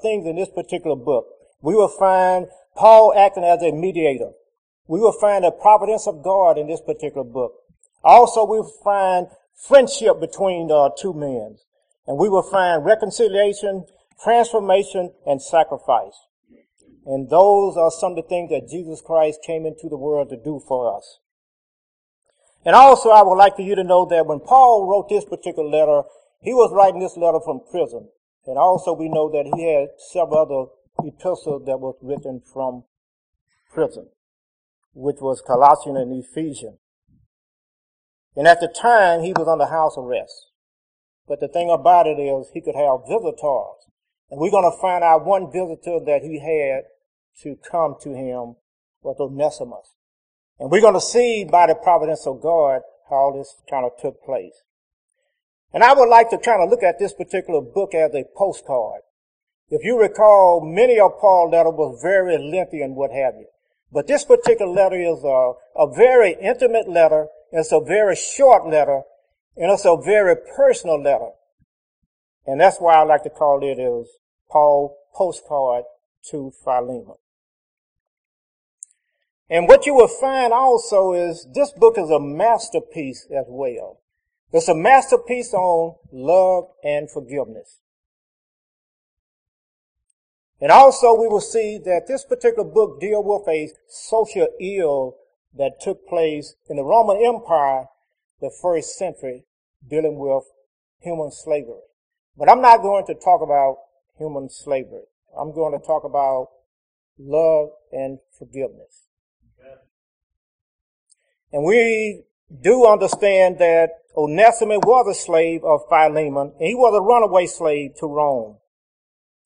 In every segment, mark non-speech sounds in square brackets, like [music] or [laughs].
things in this particular book. We will find Paul acting as a mediator. We will find the providence of God in this particular book. Also, we will find friendship between two men. And we will find reconciliation, transformation, and sacrifice. And those are some of the things that Jesus Christ came into the world to do for us. And also, I would like for you to know that when Paul wrote this particular letter, he was writing this letter from prison. And also, we know that he had several other epistles that was written from prison, which was Colossians and Ephesians. And at the time, he was under house arrest. But the thing about it is, he could have visitors. And we're going to find out one visitor that he had to come to him was Onesimus. And we're going to see by the providence of God how this kind of took place. And I would like to kind of look at this particular book as a postcard. If you recall, many of Paul's letters was very lengthy and what have you. But this particular letter is a, a very intimate letter. It's a very short letter. And it's a very personal letter. And that's why I like to call it is Paul postcard to Philemon. And what you will find also is this book is a masterpiece as well. It's a masterpiece on love and forgiveness. And also we will see that this particular book deals with a social ill that took place in the Roman Empire the first century dealing with human slavery. But I'm not going to talk about human slavery. I'm going to talk about love and forgiveness. And we do understand that Onesimus was a slave of Philemon, and he was a runaway slave to Rome.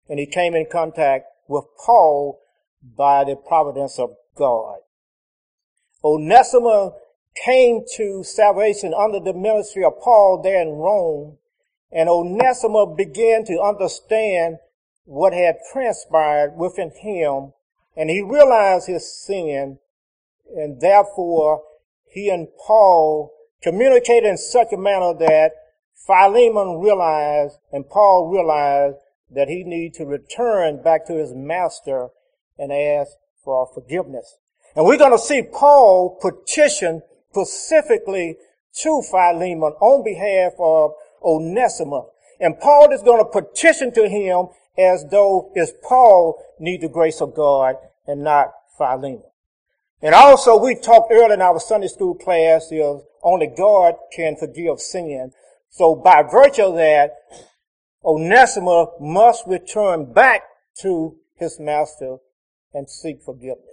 And he came in contact with Paul by the providence of God. Onesimus came to salvation under the ministry of Paul there in Rome, and Onesimus began to understand what had transpired within him, and he realized his sin, and therefore he and Paul communicated in such a manner that Philemon realized and Paul realized that he needed to return back to his master and ask for forgiveness. And we're going to see Paul petition specifically to Philemon on behalf of Onesimus. And Paul is going to petition to him as though it's Paul need the grace of God and not Philemon. And also we talked earlier in our Sunday school class is only God can forgive sin. So by virtue of that, Onesimus must return back to his master and seek forgiveness.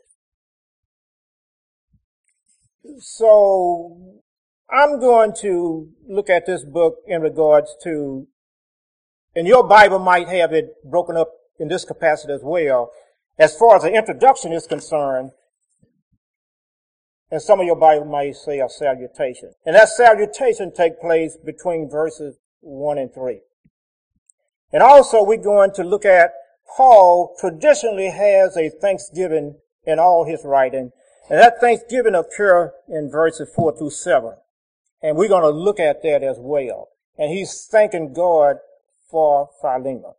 So I'm going to look at this book in regards to, and your Bible might have it broken up in this capacity as well. As far as the introduction is concerned, and some of your Bible might say a salutation. And that salutation take place between verses 1 and 3. And also we're going to look at Paul traditionally has a thanksgiving in all his writing. And that thanksgiving occur in verses 4 through 7. And we're going to look at that as well. And he's thanking God for Philemon.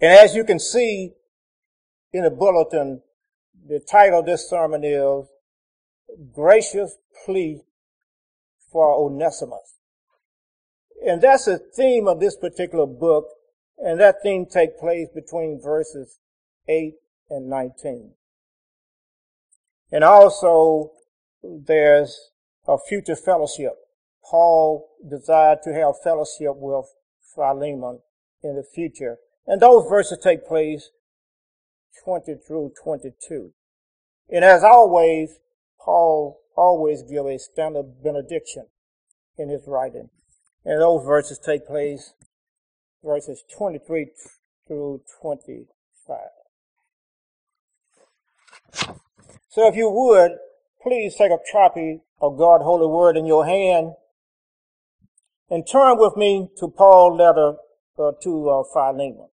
And as you can see in the bulletin, the title of this sermon is Gracious Plea for Onesimus. And that's the theme of this particular book, and that theme takes place between verses 8 and 19. And also, there's a future fellowship. Paul desired to have fellowship with Philemon in the future. And those verses take place 20 through 22. And as always, Paul always give a standard benediction in his writing. And those verses take place verses 23 through 25. So if you would, please take a copy of God's holy word in your hand and turn with me to Paul's letter uh, to uh, Philemon.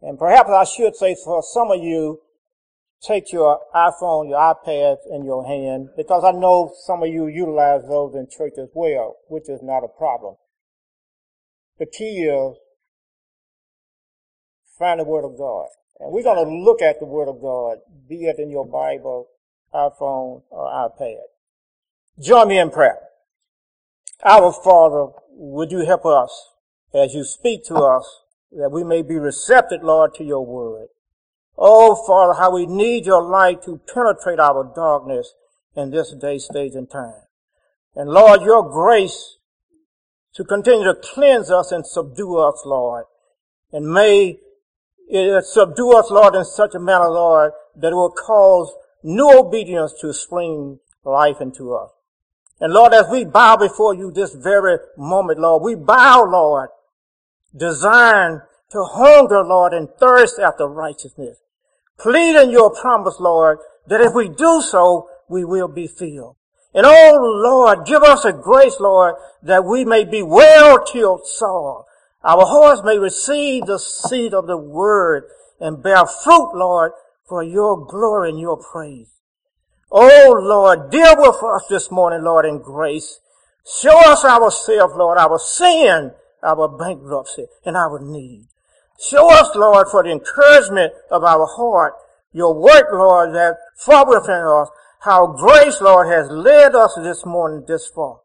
And perhaps I should say for some of you, take your iPhone, your iPad in your hand because I know some of you utilize those in church as well, which is not a problem. The key is find the Word of God. And we're going to look at the Word of God, be it in your Bible, iPhone, or iPad. Join me in prayer. Our Father, would you help us as you speak to us that we may be receptive, Lord, to your Word. Oh, Father, how we need your light to penetrate our darkness in this day, stage, and time. And Lord, your grace to continue to cleanse us and subdue us, Lord. And may it subdue us, Lord, in such a manner, Lord, that it will cause new obedience to spring life into us. And Lord, as we bow before you this very moment, Lord, we bow, Lord, designed to hunger, Lord, and thirst after righteousness. Pleading your promise, Lord, that if we do so, we will be filled. And oh Lord, give us a grace, Lord, that we may be well-tilled soil. Our hearts may receive the seed of the word and bear fruit, Lord, for your glory and your praise. Oh Lord, deal with us this morning, Lord, in grace. Show us ourselves, Lord, our sin, our bankruptcy, and our need. Show us, Lord, for the encouragement of our heart, your work, Lord, that far within us, how grace, Lord, has led us this morning this far.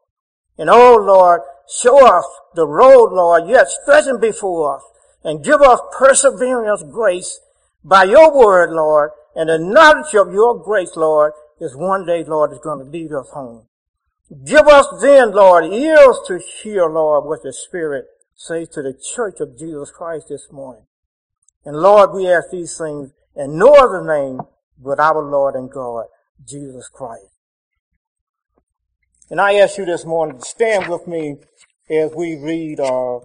And oh Lord, show us the road, Lord, yet stretching before us, and give us perseverance, grace, by your word, Lord, and the knowledge of your grace, Lord, is one day, Lord, is going to lead us home. Give us then, Lord, ears to hear, Lord, what the Spirit says to the church of Jesus Christ this morning. And Lord, we ask these things in no other name but our Lord and God, Jesus Christ. And I ask you this morning to stand with me as we read, uh,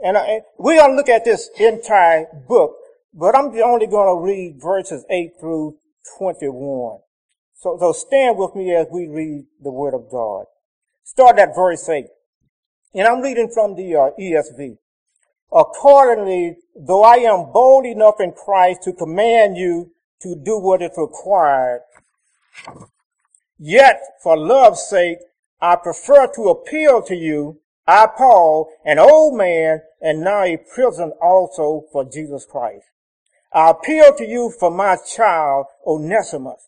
and I, we're going to look at this entire book, but I'm only going to read verses 8 through 21. So, so stand with me as we read the Word of God. Start at verse 8. And I'm reading from the uh, ESV. Accordingly, though I am bold enough in Christ to command you to do what is required, yet for love's sake, I prefer to appeal to you, I, Paul, an old man and now a prisoner also for Jesus Christ. I appeal to you for my child, Onesimus,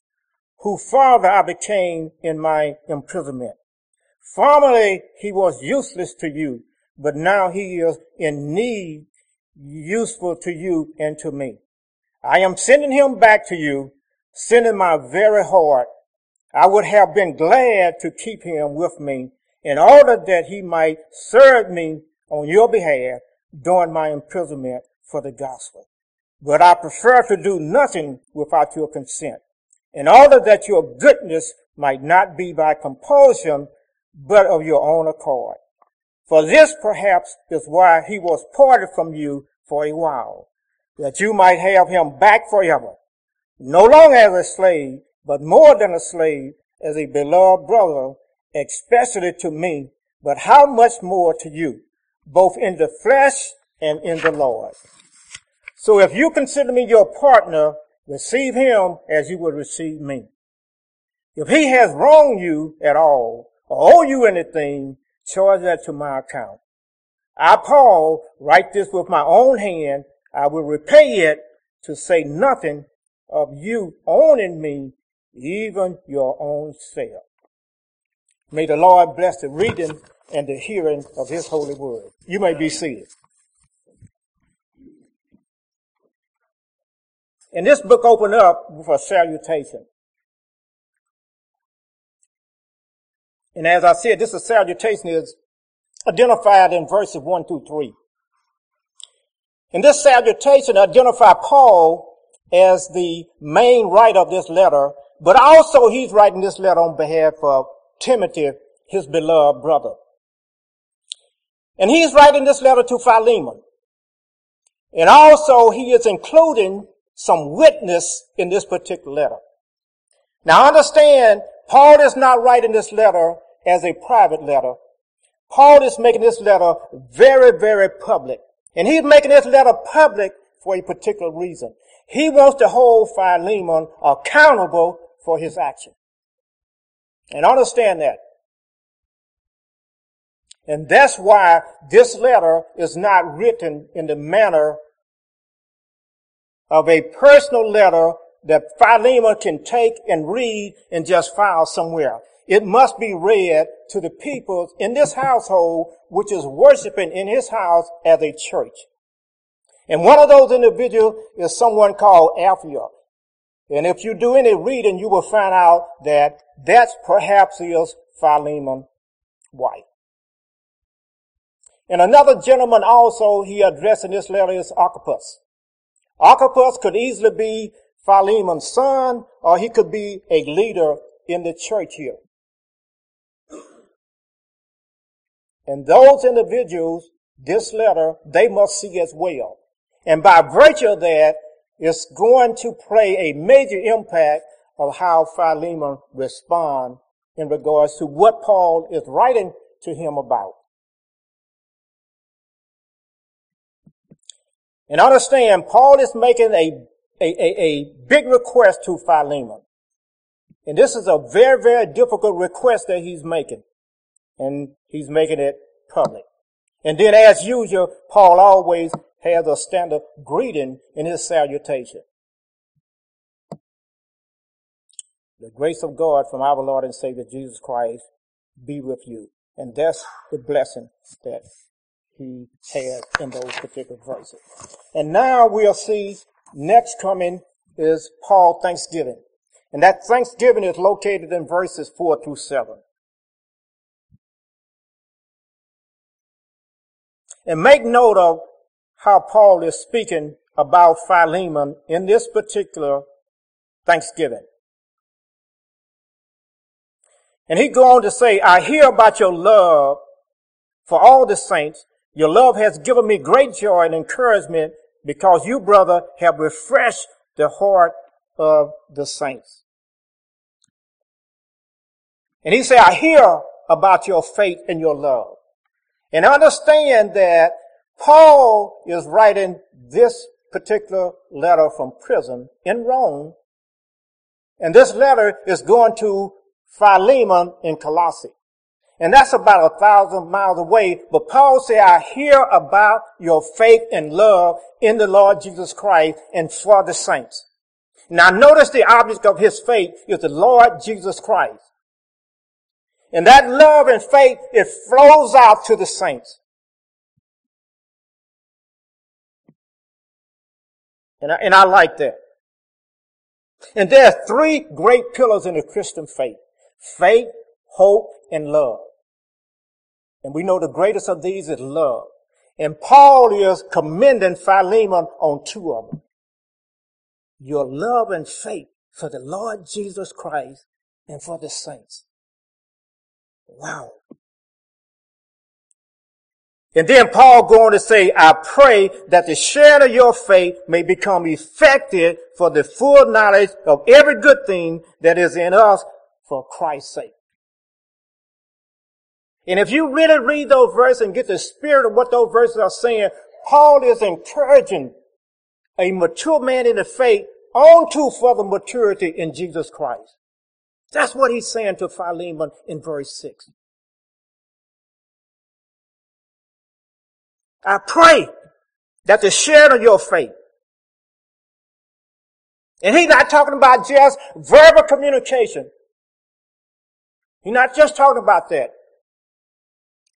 whose father I became in my imprisonment. Formerly he was useless to you, but now he is in need, useful to you and to me. I am sending him back to you, sending my very heart. I would have been glad to keep him with me in order that he might serve me on your behalf during my imprisonment for the gospel. But I prefer to do nothing without your consent in order that your goodness might not be by compulsion, but of your own accord. For this perhaps is why he was parted from you for a while, that you might have him back forever, no longer as a slave, but more than a slave, as a beloved brother, especially to me, but how much more to you, both in the flesh and in the Lord. So if you consider me your partner, Receive him as you would receive me. If he has wronged you at all, or owe you anything, charge that to my account. I, Paul, write this with my own hand. I will repay it to say nothing of you owning me, even your own self. May the Lord bless the reading and the hearing of his holy word. You may be seated. And this book opened up with a salutation. And as I said, this salutation is identified in verses 1 through 3. And this salutation identifies Paul as the main writer of this letter, but also he's writing this letter on behalf of Timothy, his beloved brother. And he's writing this letter to Philemon. And also he is including some witness in this particular letter. Now understand, Paul is not writing this letter as a private letter. Paul is making this letter very, very public. And he's making this letter public for a particular reason. He wants to hold Philemon accountable for his action. And understand that. And that's why this letter is not written in the manner of a personal letter that Philemon can take and read and just file somewhere. It must be read to the people in this household, which is worshiping in his house as a church. And one of those individuals is someone called Apphia. And if you do any reading, you will find out that that's perhaps is Philemon's wife. And another gentleman also he addressed in this letter is Archippus. Archippus could easily be Philemon's son, or he could be a leader in the church here. And those individuals, this letter, they must see as well. And by virtue of that, it's going to play a major impact of how Philemon respond in regards to what Paul is writing to him about. And understand, Paul is making a, a, a, a big request to Philemon. And this is a very, very difficult request that he's making. And he's making it public. And then as usual, Paul always has a standard greeting in his salutation. The grace of God from our Lord and Savior Jesus Christ be with you. And that's the blessing that he had in those particular verses. And now we'll see next coming is Paul Thanksgiving. And that Thanksgiving is located in verses 4 through 7. And make note of how Paul is speaking about Philemon in this particular Thanksgiving. And he go on to say, I hear about your love for all the saints your love has given me great joy and encouragement because you, brother, have refreshed the heart of the saints. And he said, I hear about your faith and your love. And understand that Paul is writing this particular letter from prison in Rome. And this letter is going to Philemon in Colossae. And that's about a thousand miles away. But Paul said, I hear about your faith and love in the Lord Jesus Christ and for the saints. Now notice the object of his faith is the Lord Jesus Christ. And that love and faith, it flows out to the saints. And I, and I like that. And there are three great pillars in the Christian faith. Faith, hope, and love. And we know the greatest of these is love. And Paul is commending Philemon on two of them. Your love and faith for the Lord Jesus Christ and for the saints. Wow. And then Paul going to say, I pray that the share of your faith may become effective for the full knowledge of every good thing that is in us for Christ's sake. And if you really read those verses and get the spirit of what those verses are saying, Paul is encouraging a mature man in the faith on to further maturity in Jesus Christ. That's what he's saying to Philemon in verse 6. I pray that the share of your faith, and he's not talking about just verbal communication. He's not just talking about that.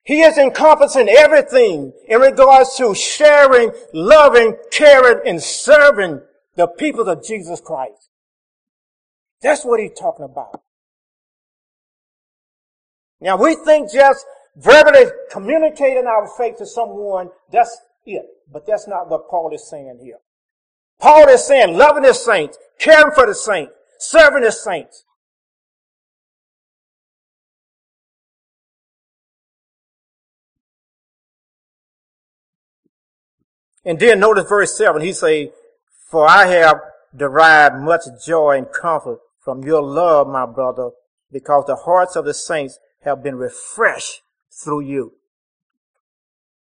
He is encompassing everything in regards to sharing, loving, caring, and serving the people of Jesus Christ. That's what he's talking about. Now we think just verbally communicating our faith to someone, that's it. But that's not what Paul is saying here. Paul is saying loving the saints, caring for the saints, serving the saints, And then notice verse 7, he say, For I have derived much joy and comfort from your love, my brother, because the hearts of the saints have been refreshed through you.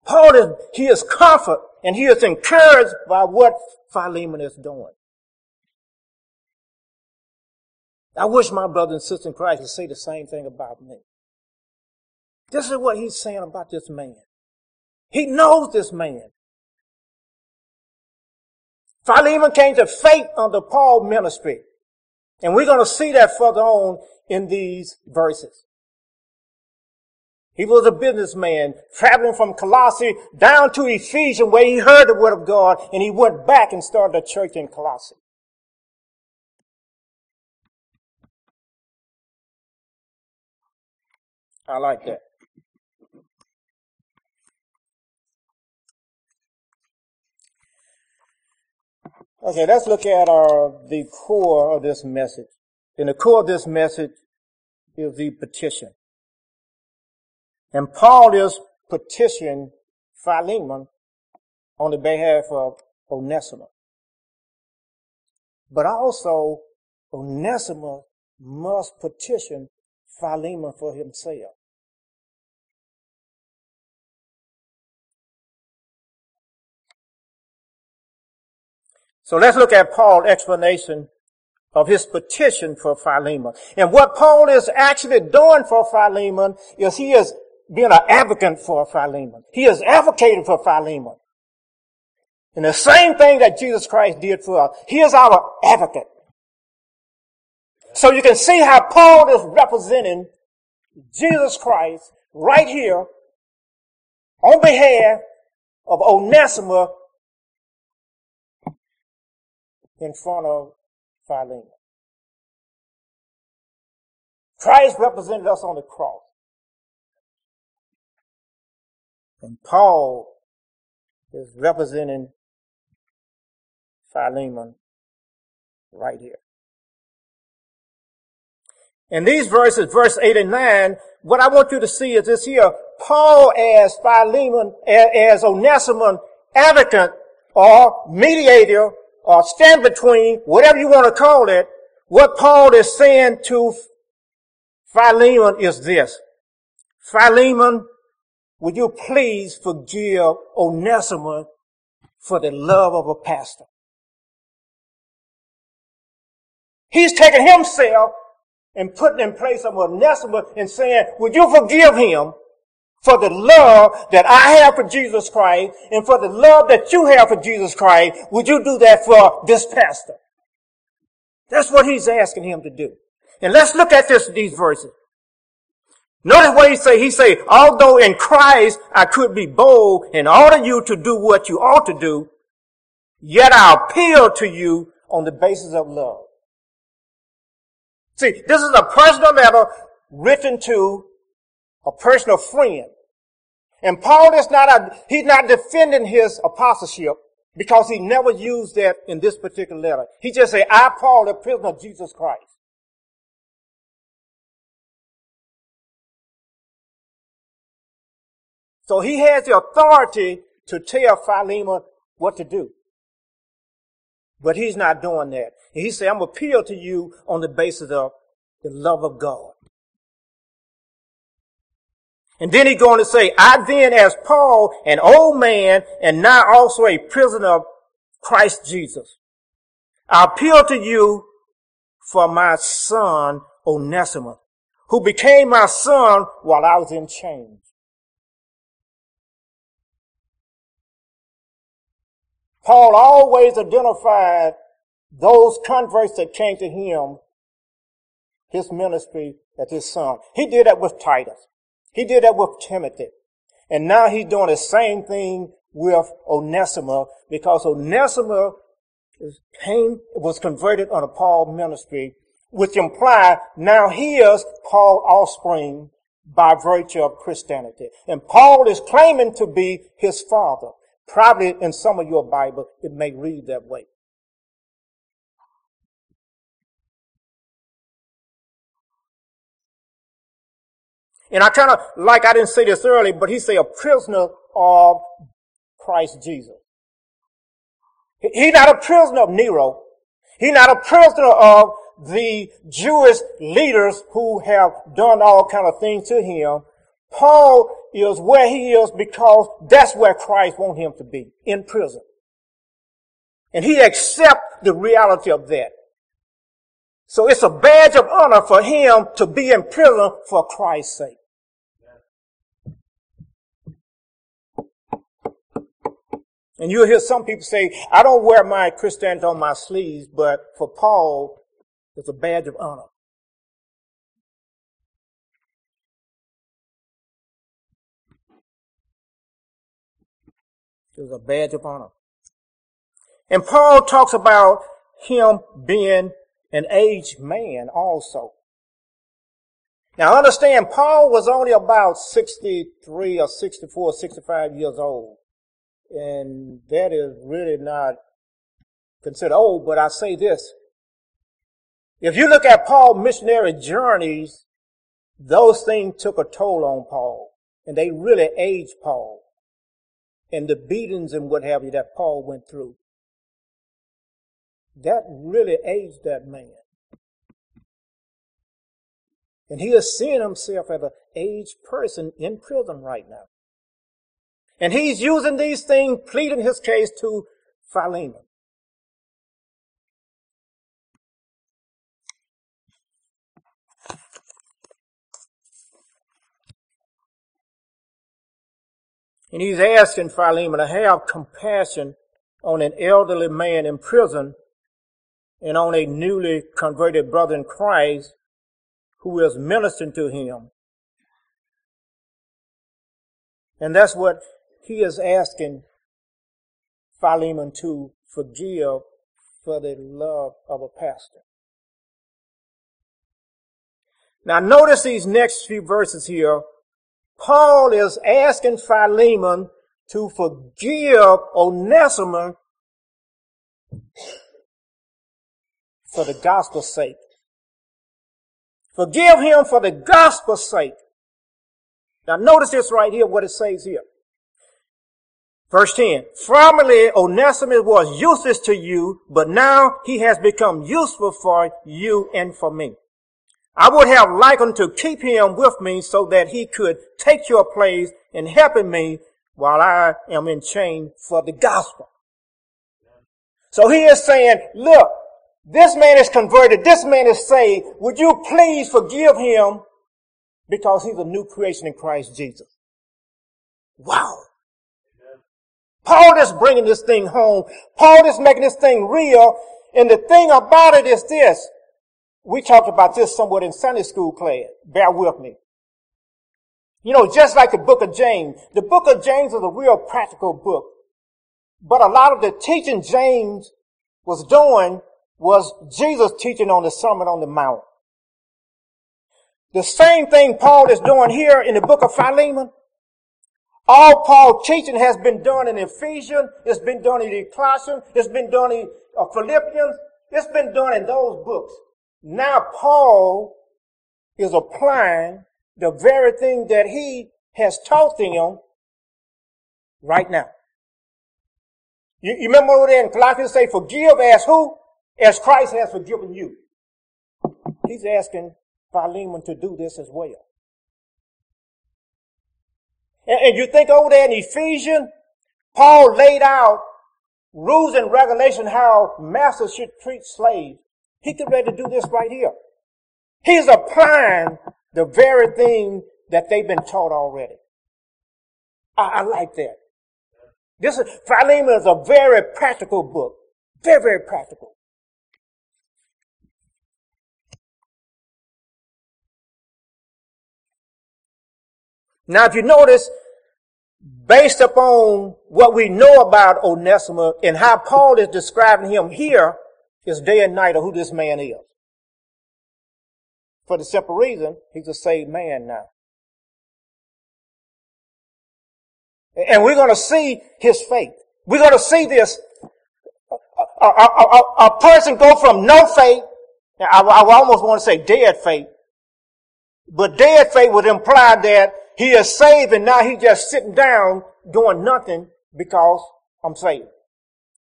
Paul is, he is comfort and he is encouraged by what Philemon is doing. I wish my brother and sister in Christ could say the same thing about me. This is what he's saying about this man. He knows this man. Philemon came to faith under Paul's ministry. And we're going to see that further on in these verses. He was a businessman traveling from Colossae down to Ephesians where he heard the word of God and he went back and started a church in Colossae. I like that. Okay, let's look at uh, the core of this message. And the core of this message is the petition. And Paul is petitioning Philemon on the behalf of Onesimus. But also, Onesimus must petition Philemon for himself. So let's look at Paul's explanation of his petition for Philemon. And what Paul is actually doing for Philemon is he is being an advocate for Philemon. He is advocating for Philemon. And the same thing that Jesus Christ did for us. He is our advocate. So you can see how Paul is representing Jesus Christ right here on behalf of Onesimus in front of Philemon. Christ represented us on the cross. And Paul is representing Philemon right here. In these verses, verse 8 and 9, what I want you to see is this here. Paul as Philemon, as Onesimus, advocate or mediator or stand between, whatever you want to call it, what Paul is saying to Philemon is this. Philemon, would you please forgive Onesimus for the love of a pastor? He's taking himself and putting in place of Onesimus and saying, would you forgive him for the love that I have for Jesus Christ and for the love that you have for Jesus Christ, would you do that for this pastor? That's what he's asking him to do. And let's look at this, these verses. Notice what he say. He say, although in Christ I could be bold and order you to do what you ought to do, yet I appeal to you on the basis of love. See, this is a personal letter written to a personal friend. And Paul is not a, he's not defending his apostleship because he never used that in this particular letter. He just said, I, Paul, the prisoner of Jesus Christ. So he has the authority to tell Philemon what to do. But he's not doing that. He said, I'm appeal to you on the basis of the love of God. And then he's going to say, I then as Paul, an old man, and now also a prisoner of Christ Jesus. I appeal to you for my son, Onesimus, who became my son while I was in chains. Paul always identified those converts that came to him, his ministry, as his son. He did that with Titus. He did that with Timothy. And now he's doing the same thing with Onesimus because Onesimus came, was converted under Paul's ministry, which implied now he is Paul's offspring by virtue of Christianity. And Paul is claiming to be his father. Probably in some of your Bible, it may read that way. And I kind of, like I didn't say this earlier, but he say a prisoner of Christ Jesus. He's not a prisoner of Nero. He's not a prisoner of the Jewish leaders who have done all kind of things to him. Paul is where he is because that's where Christ wants him to be, in prison. And he accepts the reality of that. So it's a badge of honor for him to be in prison for Christ's sake. And you'll hear some people say, I don't wear my Christianity on my sleeves, but for Paul, it's a badge of honor. It was a badge of honor. And Paul talks about him being an aged man also. Now understand, Paul was only about 63 or 64, 65 years old. And that is really not considered old, but I say this. If you look at Paul's missionary journeys, those things took a toll on Paul. And they really aged Paul. And the beatings and what have you that Paul went through. That really aged that man. And he is seeing himself as an aged person in prison right now. And he's using these things, pleading his case to Philemon. And he's asking Philemon to have compassion on an elderly man in prison and on a newly converted brother in Christ who is ministering to him. And that's what he is asking Philemon to forgive for the love of a pastor. Now notice these next few verses here. Paul is asking Philemon to forgive Onesimus for the gospel's sake. Forgive him for the gospel's sake. Now notice this right here, what it says here. Verse 10. Formerly Onesimus was useless to you, but now he has become useful for you and for me. I would have liked to keep him with me so that he could take your place in helping me while I am in chain for the gospel. So he is saying, look, this man is converted. This man is saved. Would you please forgive him because he's a new creation in Christ Jesus? Wow. Paul is bringing this thing home. Paul is making this thing real. And the thing about it is this. We talked about this somewhat in Sunday school class. Bear with me. You know, just like the book of James, the book of James is a real practical book. But a lot of the teaching James was doing was Jesus teaching on the Sermon on the Mount. The same thing Paul is doing here in the book of Philemon. All Paul teaching has been done in Ephesians, it's been done in Colossians, it's been done in uh, Philippians, it's been done in those books. Now Paul is applying the very thing that he has taught them right now. You, you remember over there in Colossians say, forgive as who? as Christ has forgiven you. He's asking Philemon to do this as well. And, and you think over there in Ephesians, Paul laid out rules and regulations how masters should treat slaves. He could ready to do this right here. He's applying the very thing that they've been taught already. I, I like that. This is, Philemon is a very practical book. Very, very practical. Now, if you notice, based upon what we know about Onesimus and how Paul is describing him here, is day and night of who this man is. For the simple reason, he's a saved man now. And we're going to see his faith. We're going to see this. A, a, a, a person go from no faith, I, I almost want to say dead faith, but dead faith would imply that he is saved and now he's just sitting down doing nothing because I'm saved.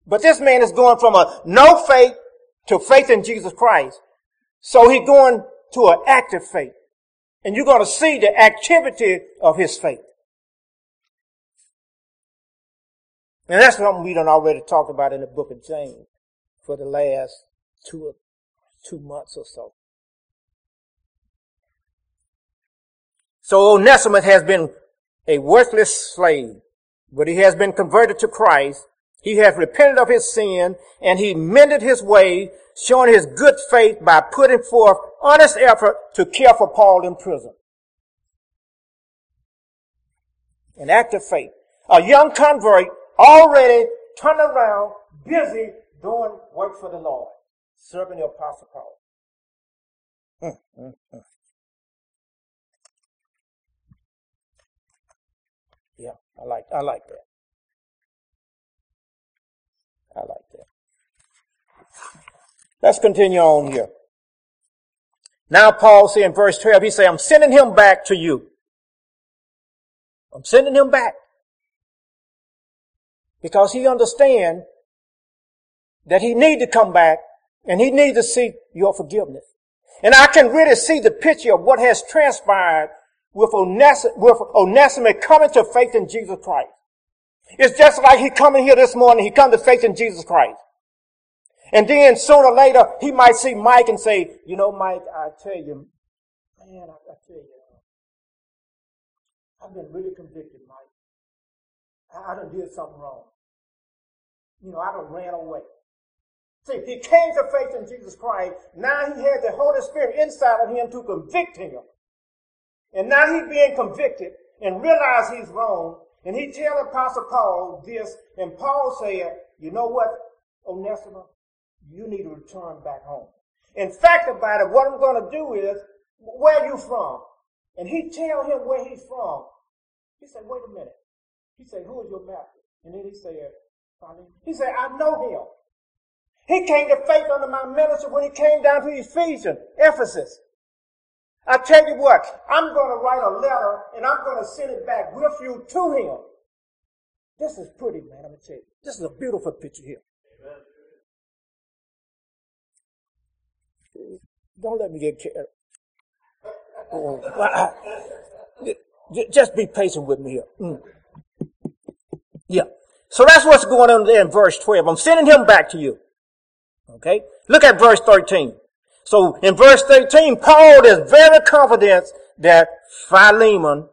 But this man is going from a no faith to faith in Jesus Christ. So he's going to an active faith. And you're going to see the activity of his faith. And that's something we done already talked about in the book of James for the last two, two months or so. So Onesimus has been a worthless slave, but he has been converted to Christ He has repented of his sin and he mended his way, showing his good faith by putting forth honest effort to care for Paul in prison. An act of faith. A young convert already turned around, busy doing work for the Lord, serving the apostle Paul. Mm, mm, mm. Yeah, I like I like that. I like that. Let's continue on here. Now Paul say in verse 12, he say, I'm sending him back to you. I'm sending him back. Because he understand that he need to come back and he need to seek your forgiveness. And I can really see the picture of what has transpired with Onesimus, with Onesimus coming to faith in Jesus Christ. It's just like he coming here this morning, he come to faith in Jesus Christ. And then sooner or later, he might see Mike and say, you know, Mike, I tell you, man, I, I tell you, I've been really convicted, Mike. I, I done did something wrong. You know, I done ran away. See, he came to faith in Jesus Christ. Now he had the Holy Spirit inside of him to convict him. And now he's being convicted and realize he's wrong. And he tell Apostle Paul this, and Paul said, you know what, Onesimus, you need to return back home. In fact about it, what I'm going to do is, where are you from? And he tell him where he's from. He said, wait a minute. He said, who is your master? And then he said, he said, I know him. He came to faith under my ministry when he came down to Ephesians, Ephesus. I tell you what, I'm going to write a letter and I'm going to send it back with you to him. This is pretty, man. I'm going to tell you. This is a beautiful picture here. Don't let me get carried. Oh, uh, uh, uh, just be patient with me here. Mm. Yeah. So that's what's going on there in verse 12. I'm sending him back to you. Okay? Look at verse 13. So in verse 13, Paul is very confident that Philemon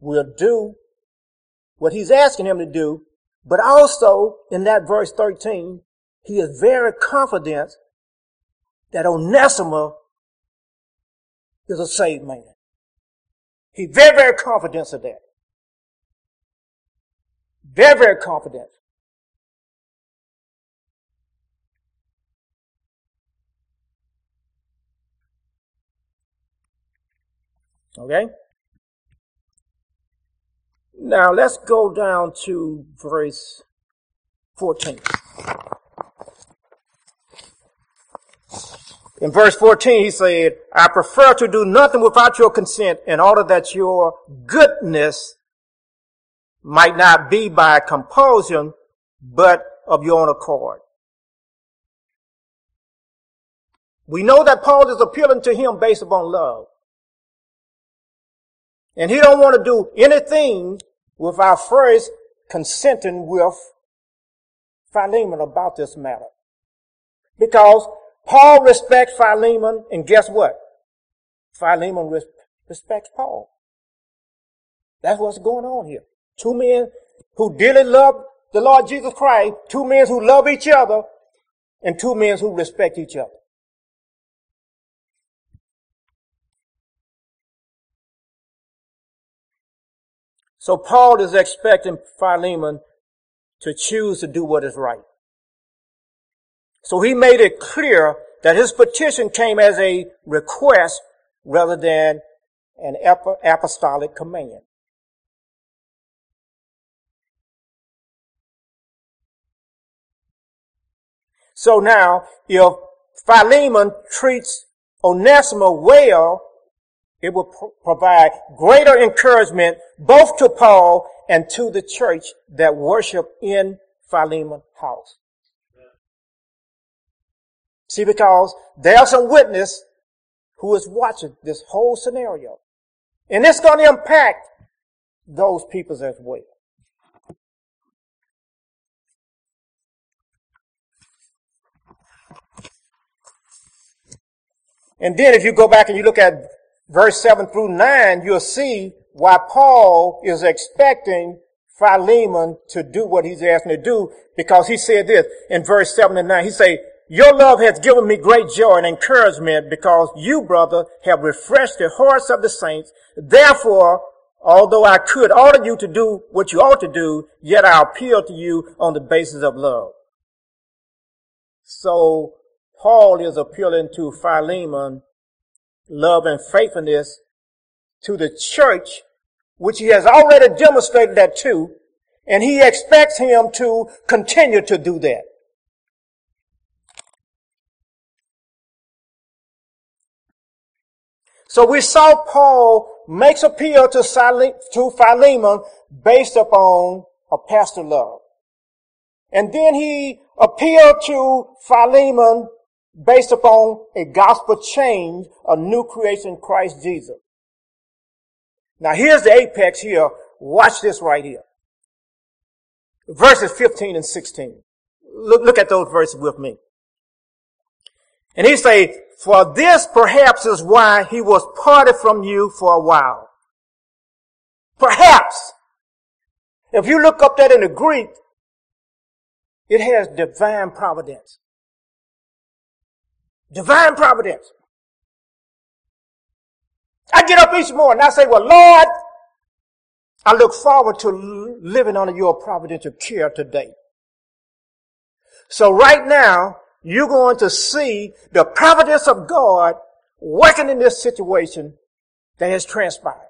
will do what he's asking him to do, but also in that verse 13, he is very confident that Onesimus is a saved man. He's very, very confident of that. Very, very confident. Okay? Now let's go down to verse 14. In verse 14, he said, I prefer to do nothing without your consent in order that your goodness might not be by compulsion, but of your own accord. We know that Paul is appealing to him based upon love. And he don't want to do anything without first consenting with Philemon about this matter. Because Paul respects Philemon, and guess what? Philemon res- respects Paul. That's what's going on here. Two men who dearly love the Lord Jesus Christ, two men who love each other, and two men who respect each other. So Paul is expecting Philemon to choose to do what is right. So he made it clear that his petition came as a request rather than an apostolic command. So now, if Philemon treats Onesimus well, it will pro- provide greater encouragement both to Paul and to the church that worship in Philemon's house. See, because there's some witness who is watching this whole scenario. And it's going to impact those people as well. And then if you go back and you look at verse 7 through 9, you'll see why Paul is expecting Philemon to do what he's asking to do because he said this in verse 7 and 9. He said, your love has given me great joy and encouragement because you, brother, have refreshed the hearts of the saints. Therefore, although I could order you to do what you ought to do, yet I appeal to you on the basis of love. So, Paul is appealing to Philemon, love and faithfulness to the church, which he has already demonstrated that to, and he expects him to continue to do that. So we saw Paul makes appeal to, Philemon based upon a pastor love. And then he appealed to Philemon based upon a gospel change, a new creation Christ Jesus. Now here's the apex here. Watch this right here. Verses 15 and 16. Look, look at those verses with me. And he say, for this perhaps is why he was parted from you for a while. Perhaps. If you look up that in the Greek, it has divine providence. Divine providence. I get up each morning I say, well, Lord, I look forward to living under your providential care today. So right now, you're going to see the providence of God working in this situation that has transpired.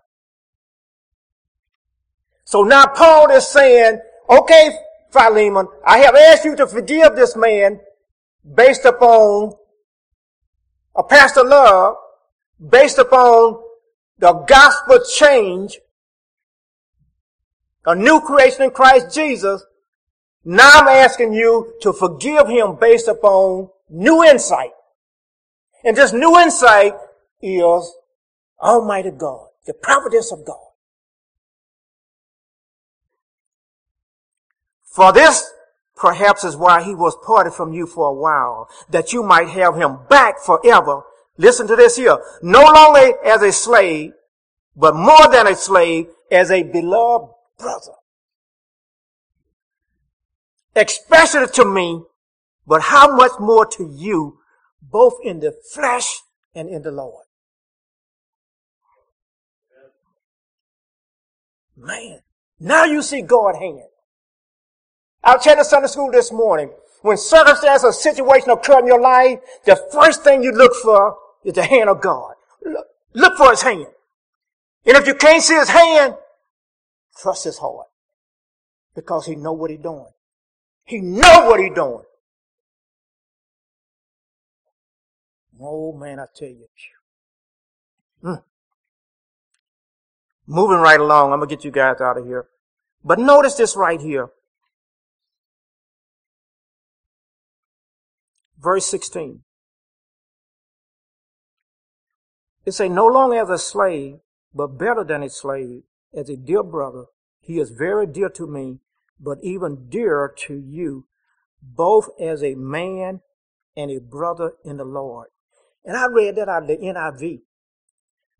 So now Paul is saying, okay, Philemon, I have asked you to forgive this man based upon a pastor love, based upon the gospel change, a new creation in Christ Jesus, now I'm asking you to forgive him based upon new insight. And this new insight is Almighty God, the providence of God. For this perhaps is why he was parted from you for a while, that you might have him back forever. Listen to this here. No longer as a slave, but more than a slave, as a beloved brother especially to me, but how much more to you, both in the flesh and in the Lord. Man, now you see God's hand. I was chatting Sunday school this morning. When circumstance or situation occur in your life, the first thing you look for is the hand of God. Look, look for his hand. And if you can't see his hand, trust his heart. Because he know what he's doing. He know what he's doing. Oh man, I tell you. Mm. Moving right along, I'm gonna get you guys out of here. But notice this right here. Verse 16. It say, no longer as a slave, but better than a slave, as a dear brother. He is very dear to me but even dearer to you, both as a man and a brother in the Lord. And I read that out of the NIV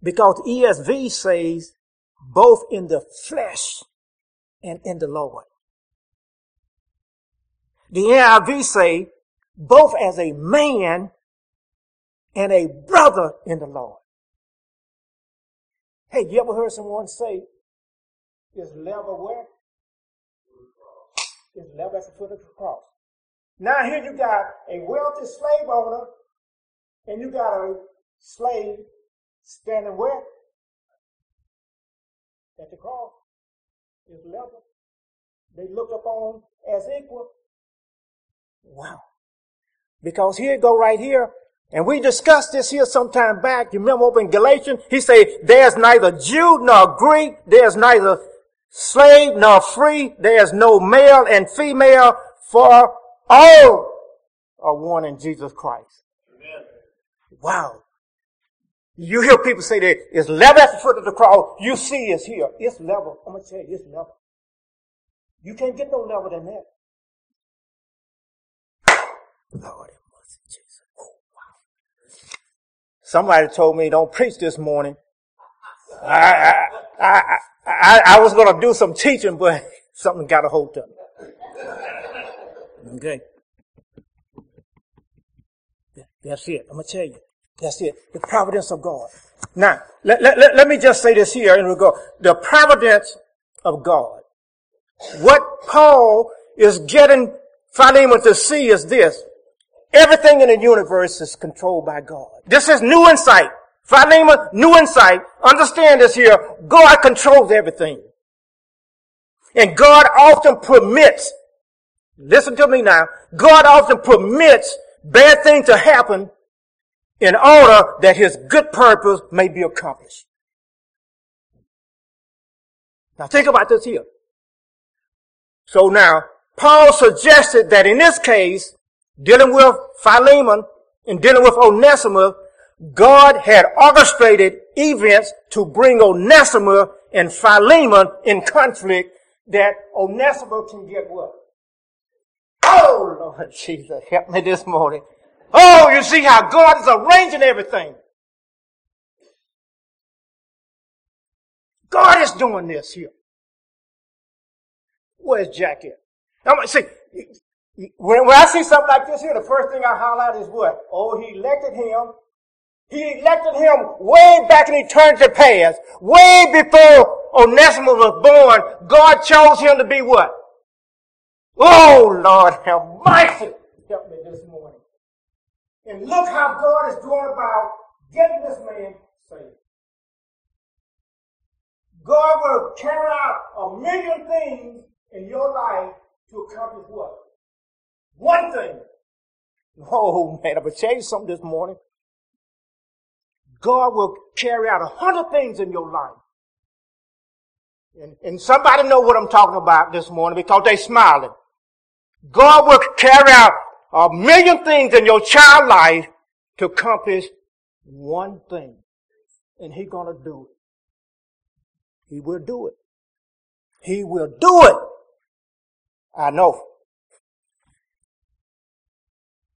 because ESV says both in the flesh and in the Lord. The NIV say both as a man and a brother in the Lord. Hey, you ever heard someone say, is love where? is level at the foot of the cross. Now here you got a wealthy slave owner, and you got a slave standing where? At the cross. Is level. They looked upon as equal. Wow. Because here go right here, and we discussed this here some time back. You remember up in Galatians? He said, there's neither Jew nor Greek, there's neither slave nor free. There is no male and female for all are one in Jesus Christ. Amen. Wow. You hear people say that it's level at the foot of the cross. You see it's here. It's level. I'm going to tell you, it's level. You can't get no level than that. Lord Jesus. Oh, wow. Somebody told me don't preach this morning. I, I, I, I, I was going to do some teaching, but [laughs] Something got a hold of me. Okay. That's it. I'm going to tell you. That's it. The providence of God. Now, let, let, let, let me just say this here in regard. The providence of God. What Paul is getting Philemon to see is this. Everything in the universe is controlled by God. This is new insight. Philemon, new insight. Understand this here. God controls everything. And God often permits, listen to me now, God often permits bad things to happen in order that his good purpose may be accomplished. Now think about this here. So now, Paul suggested that in this case, dealing with Philemon and dealing with Onesimus, God had orchestrated events to bring Onesimus and Philemon in conflict that Onesimus can get what? Oh, Lord [laughs] Jesus, help me this morning. Oh, you see how God is arranging everything. God is doing this here. Where's Jack at? I'm see, when, when I see something like this here, the first thing I highlight is what? Oh, he elected him. He elected him way back in the eternity past, way before Onesimus was born. God chose him to be what? Oh, Lord, have mercy. Help me this morning. And look how God is going about getting this man saved. God will carry out a million things in your life to accomplish what? One thing. Oh man, I'm gonna tell you something this morning. God will carry out a hundred things in your life. And, and somebody know what I'm talking about this morning because they smiling. God will carry out a million things in your child life to accomplish one thing. And He's gonna do it. He will do it. He will do it. I know.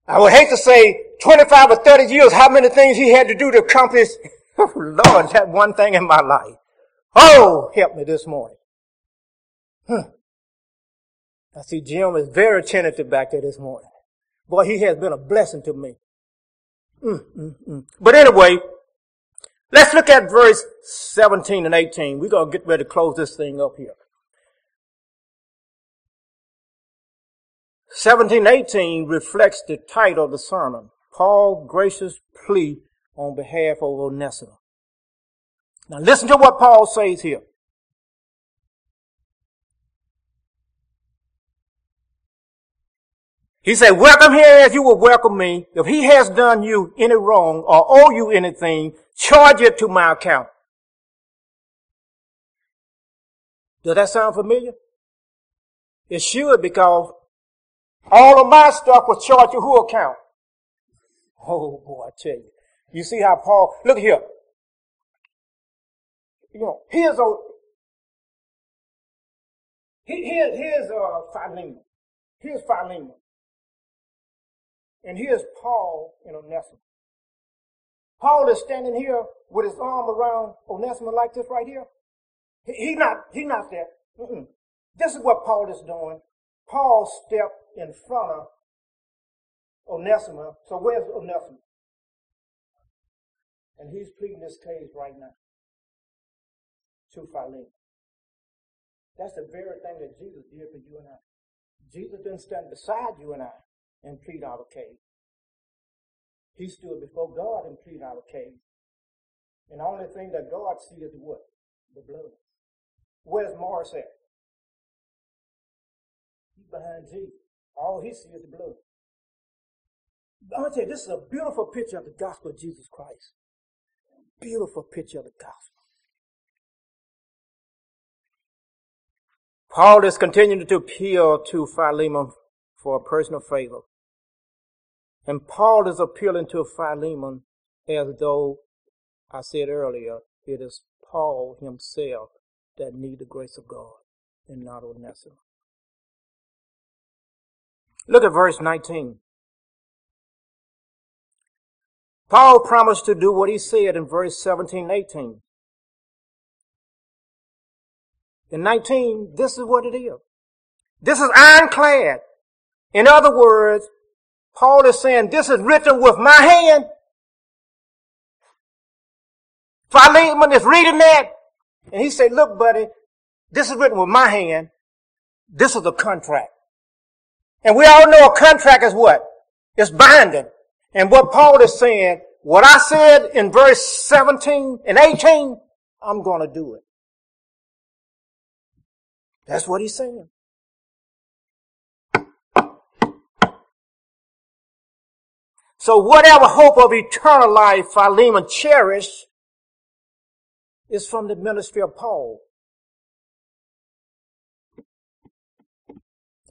I would hate to say 25 or 30 years how many things he had to do to accomplish, [laughs] oh Lord, that one thing in my life. Oh, help me this morning. Huh. I see Jim is very tentative back there this morning. Boy, he has been a blessing to me. Mm, mm, mm. But anyway, let's look at verse 17 and 18. We're going to get ready to close this thing up here. 1718 reflects the title of the sermon, Paul's gracious plea on behalf of Onesimus. Now listen to what Paul says here. He said, welcome here as you will welcome me. If he has done you any wrong or owe you anything, charge it to my account. Does that sound familiar? It should because all of my stuff was charged to who account? Oh boy, I tell you. You see how Paul, look here. You know, here's a, here, here's uh, Philemon. Here's Philemon. And here's Paul in Onesimus. Paul is standing here with his arm around Onesimus like this right here. He's he not, he's not there. Mm-mm. This is what Paul is doing. Paul stepped in front of Onesimus. So where's Onesimus? And he's pleading this case right now to Philemon. That's the very thing that Jesus did for you and I. Jesus didn't stand beside you and I and plead our case. He stood before God and plead our case. And the only thing that God sees is what? The blood. Where's Morris at? He's behind Jesus. All he sees is the blood. I'm going to tell you, this is a beautiful picture of the gospel of Jesus Christ. Beautiful picture of the gospel. Paul is continuing to appeal to Philemon for a personal favor. And Paul is appealing to Philemon as though, I said earlier, it is Paul himself that need the grace of God and not Onesimus. Look at verse 19. Paul promised to do what he said in verse 17, and 18. In 19, this is what it is. This is ironclad. In other words, Paul is saying, this is written with my hand. Philemon is reading that, and he said, look, buddy, this is written with my hand. This is a contract. And we all know a contract is what? It's binding. And what Paul is saying, what I said in verse 17 and 18, I'm going to do it. That's what he's saying. So whatever hope of eternal life Philemon cherished is from the ministry of Paul.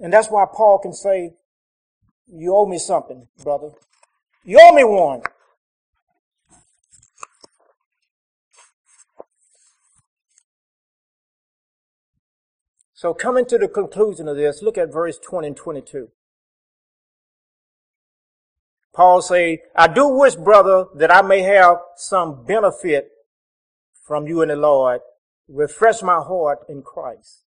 And that's why Paul can say, you owe me something, brother. You owe me one. So coming to the conclusion of this, look at verse 20 and 22. Paul say, I do wish, brother, that I may have some benefit from you in the Lord. Refresh my heart in Christ.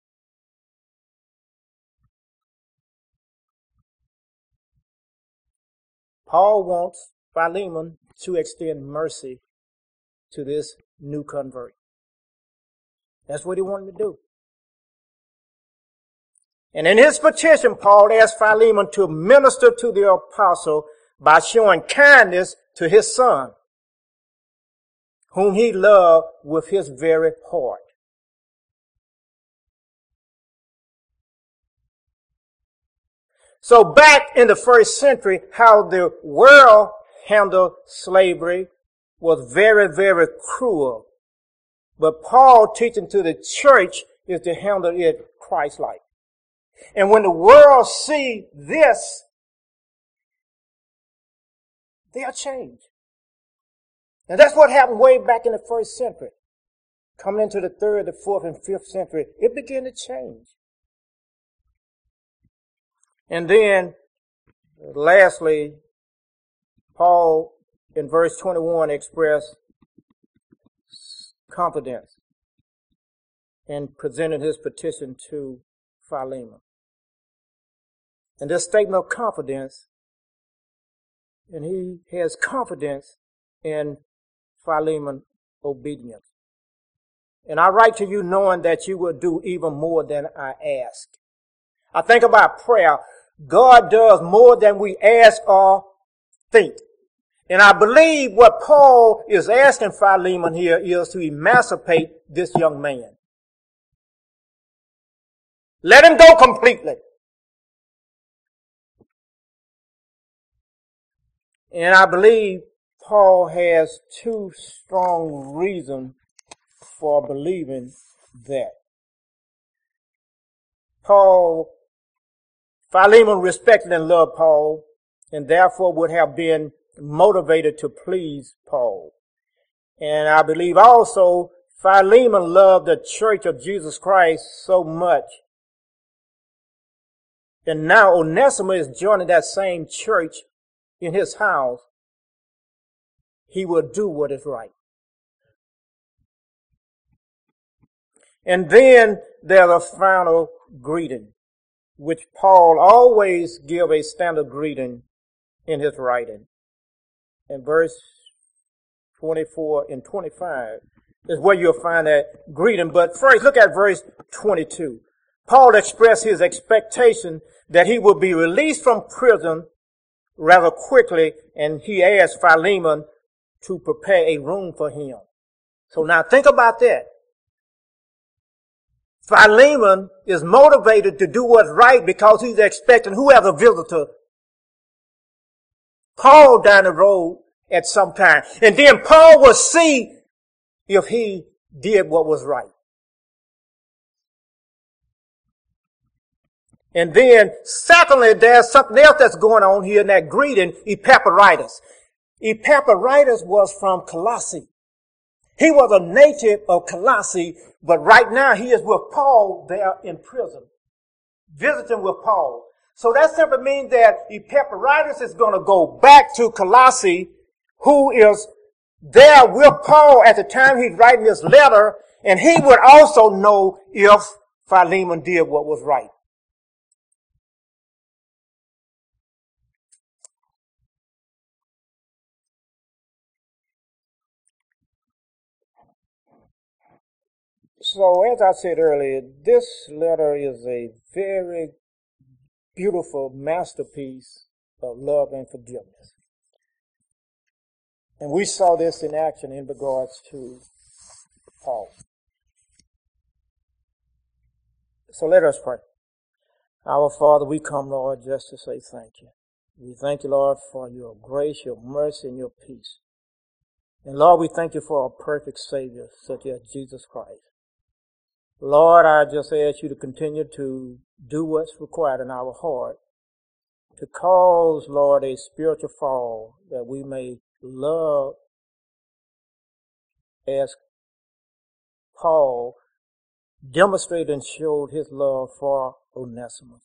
Paul wants Philemon to extend mercy to this new convert. That's what he wanted to do. And in his petition, Paul asked Philemon to minister to the apostle by showing kindness to his son, whom he loved with his very heart. So back in the first century, how the world handled slavery was very, very cruel. But Paul teaching to the church is to handle it Christ-like. And when the world see this, they'll change. And that's what happened way back in the first century. Coming into the third, the fourth, and fifth century, it began to change. And then, lastly, Paul in verse 21 expressed confidence and presented his petition to Philemon. And this statement of confidence, and he has confidence in Philemon obedience. And I write to you knowing that you will do even more than I ask. I think about prayer. God does more than we ask or think. And I believe what Paul is asking Philemon here is to emancipate this young man. Let him go completely. And I believe Paul has two strong reasons for believing that. Paul Philemon respected and loved Paul and therefore would have been motivated to please Paul. And I believe also Philemon loved the church of Jesus Christ so much. And now Onesimus is joining that same church in his house. He will do what is right. And then there's a final greeting which Paul always give a standard greeting in his writing. In verse 24 and 25 is where you'll find that greeting. But first, look at verse 22. Paul expressed his expectation that he will be released from prison rather quickly, and he asked Philemon to prepare a room for him. So now think about that. Philemon is motivated to do what's right because he's expecting whoever visitor Paul down the road at some time. And then Paul will see if he did what was right. And then secondly, there's something else that's going on here in that greeting, Epaphroditus. Epaphroditus was from Colossae. He was a native of Colossae, but right now he is with Paul there in prison, visiting with Paul. So that simply means that Epaphroditus is going to go back to Colossae, who is there with Paul at the time he's writing this letter, and he would also know if Philemon did what was right. So, as I said earlier, this letter is a very beautiful masterpiece of love and forgiveness. And we saw this in action in regards to Paul. So let us pray. Our Father, we come, Lord, just to say thank you. We thank you, Lord, for your grace, your mercy, and your peace. And Lord, we thank you for a perfect Savior such as Jesus Christ. Lord, I just ask you to continue to do what's required in our heart to cause, Lord, a spiritual fall that we may love as Paul demonstrated and showed his love for Onesimus.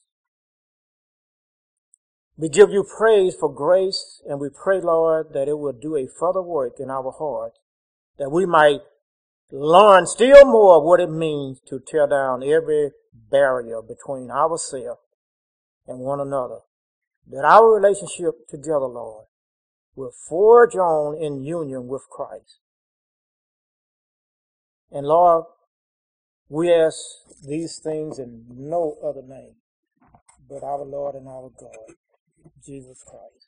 We give you praise for grace and we pray, Lord, that it will do a further work in our heart that we might learn still more what it means to tear down every barrier between ourselves and one another. That our relationship together, Lord, will forge on in union with Christ. And Lord, we ask these things in no other name but our Lord and our God, Jesus Christ.